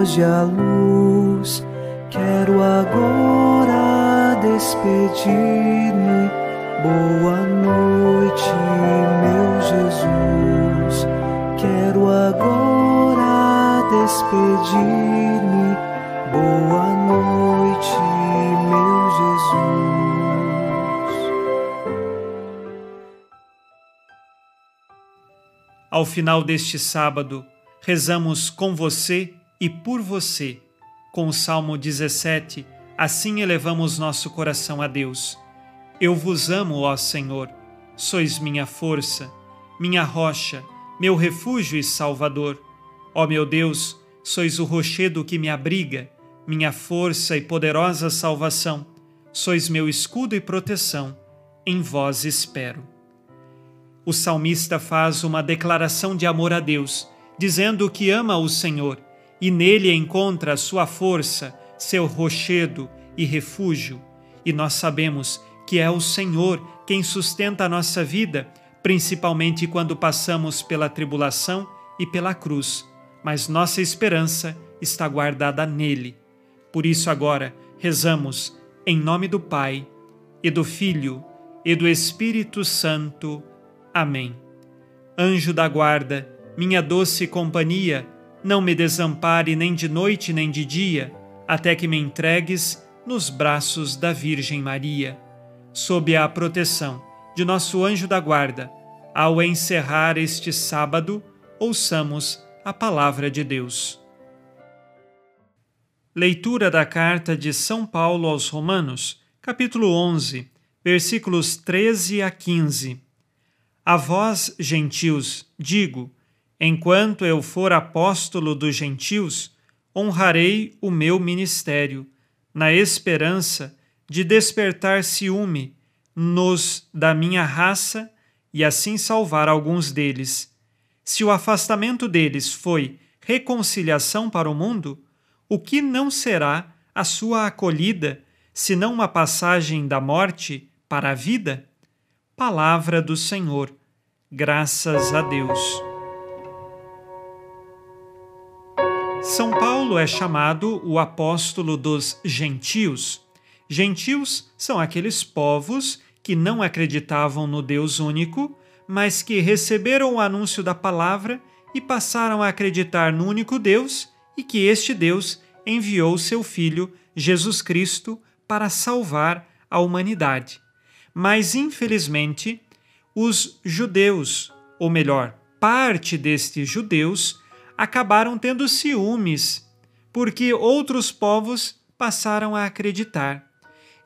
Foge a luz. Quero agora despedir-me. Boa noite, meu Jesus. Quero agora despedir-me. Boa noite, meu Jesus. Ao final deste sábado, rezamos com você e por você. Com o Salmo 17, assim elevamos nosso coração a Deus. Eu vos amo, ó Senhor, sois minha força, minha rocha, meu refúgio e salvador. Ó meu Deus, sois o rochedo que me abriga, minha força e poderosa salvação. Sois meu escudo e proteção, em vós espero. O salmista faz uma declaração de amor a Deus, dizendo que ama o Senhor e nele encontra sua força, seu rochedo e refúgio. E nós sabemos que é o Senhor quem sustenta a nossa vida, principalmente quando passamos pela tribulação e pela cruz, mas nossa esperança está guardada nele. Por isso, agora, rezamos em nome do Pai, e do Filho, e do Espírito Santo. Amém. Anjo da guarda, minha doce companhia, não me desampare nem de noite nem de dia, até que me entregues nos braços da Virgem Maria. Sob a proteção de nosso anjo da guarda, ao encerrar este sábado, ouçamos a palavra de Deus. Leitura da carta de São Paulo aos Romanos, capítulo 11, versículos 13 a 15. A vós, gentios, digo: Enquanto eu for apóstolo dos gentios, honrarei o meu ministério, na esperança de despertar ciúme nos da minha raça e assim salvar alguns deles. Se o afastamento deles foi reconciliação para o mundo, o que não será a sua acolhida, senão uma passagem da morte para a vida? Palavra do Senhor. Graças a Deus. São Paulo é chamado o apóstolo dos gentios. Gentios são aqueles povos que não acreditavam no Deus único, mas que receberam o anúncio da palavra e passaram a acreditar no único Deus e que este Deus enviou seu Filho, Jesus Cristo, para salvar a humanidade. Mas, infelizmente, os judeus, ou melhor, parte destes judeus, acabaram tendo ciúmes, porque outros povos passaram a acreditar.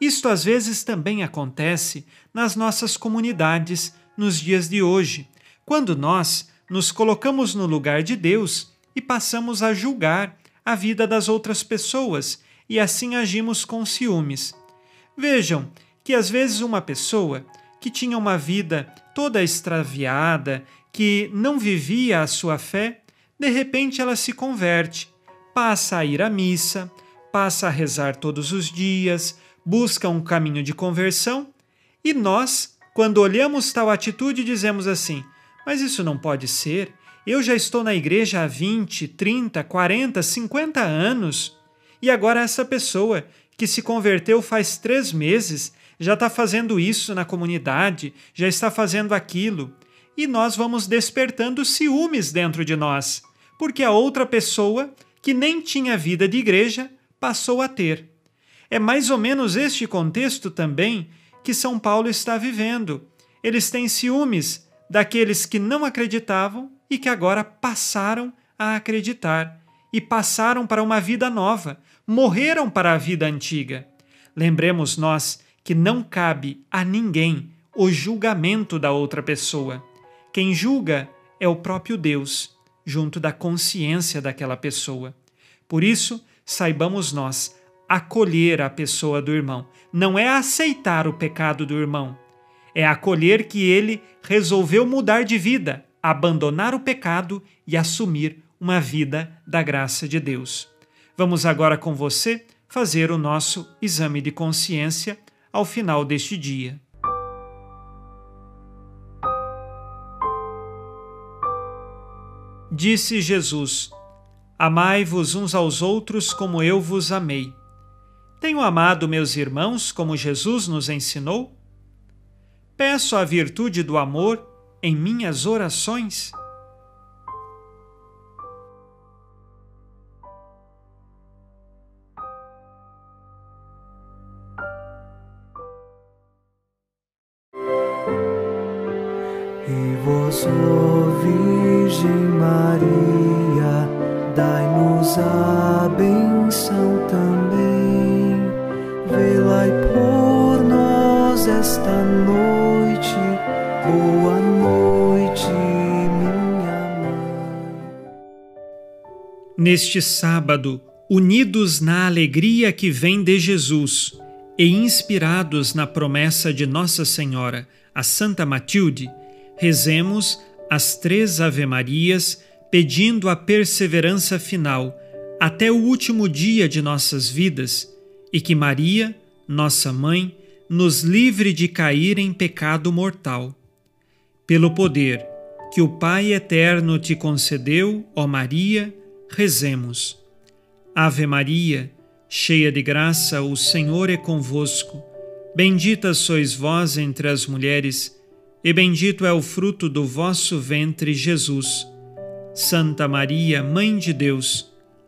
Isto às vezes também acontece nas nossas comunidades nos dias de hoje, quando nós nos colocamos no lugar de Deus e passamos a julgar a vida das outras pessoas e assim agimos com ciúmes. Vejam que às vezes uma pessoa que tinha uma vida toda extraviada, que não vivia a sua fé, de repente ela se converte, passa a ir à missa, passa a rezar todos os dias, busca um caminho de conversão, e nós, quando olhamos tal atitude, dizemos assim: mas isso não pode ser. Eu já estou na igreja há 20, 30, 40, 50 anos. E agora essa pessoa que se converteu faz três meses já está fazendo isso na comunidade, já está fazendo aquilo e nós vamos despertando ciúmes dentro de nós, porque a outra pessoa, que nem tinha vida de igreja, passou a ter. É mais ou menos este contexto também que São Paulo está vivendo. Eles têm ciúmes daqueles que não acreditavam e que agora passaram a acreditar e passaram para uma vida nova, morreram para a vida antiga. Lembremos nós que não cabe a ninguém o julgamento da outra pessoa. Quem julga é o próprio Deus, junto da consciência daquela pessoa. Por isso, saibamos nós acolher a pessoa do irmão. Não é aceitar o pecado do irmão, é acolher que ele resolveu mudar de vida, abandonar o pecado e assumir uma vida da graça de Deus. Vamos agora com você fazer o nosso exame de consciência ao final deste dia. Disse Jesus: Amai-vos uns aos outros como eu vos amei. Tenho amado meus irmãos como Jesus nos ensinou? Peço a virtude do amor em minhas orações? A benção também. Velai por nós esta noite. Boa noite, minha mãe. Neste sábado, unidos na alegria que vem de Jesus e inspirados na promessa de Nossa Senhora, a Santa Matilde, rezemos as três Ave-Marias pedindo a perseverança final até o último dia de nossas vidas e que Maria, nossa mãe, nos livre de cair em pecado mortal. Pelo poder que o Pai eterno te concedeu, ó Maria, rezemos. Ave Maria, cheia de graça, o Senhor é convosco. Bendita sois vós entre as mulheres e bendito é o fruto do vosso ventre, Jesus. Santa Maria, Mãe de Deus,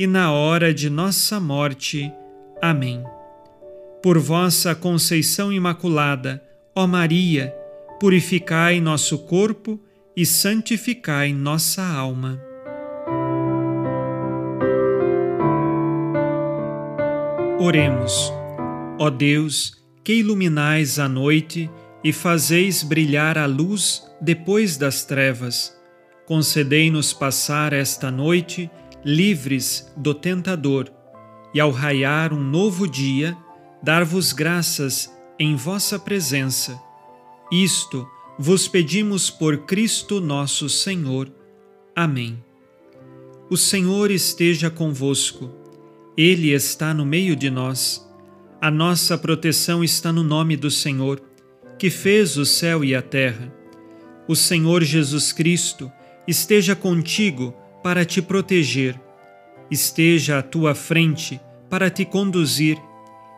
e na hora de nossa morte. Amém. Por vossa conceição imaculada, ó Maria, purificai nosso corpo e santificai nossa alma. Oremos. Ó Deus, que iluminais a noite, e fazeis brilhar a luz depois das trevas. Concedei-nos passar esta noite livres do tentador, e ao raiar um novo dia, dar-vos graças em vossa presença. Isto vos pedimos por Cristo nosso Senhor. Amém. O Senhor esteja convosco, Ele está no meio de nós. A nossa proteção está no nome do Senhor que fez o céu e a terra. O Senhor Jesus Cristo esteja contigo para te proteger, esteja à tua frente para te conduzir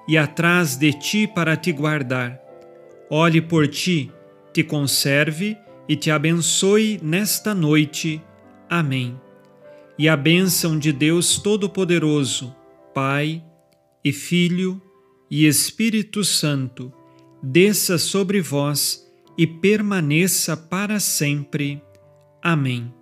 e atrás de ti para te guardar. Olhe por ti, te conserve e te abençoe nesta noite. Amém. E a bênção de Deus Todo-Poderoso, Pai e Filho e Espírito Santo, desça sobre vós e permaneça para sempre. Amém.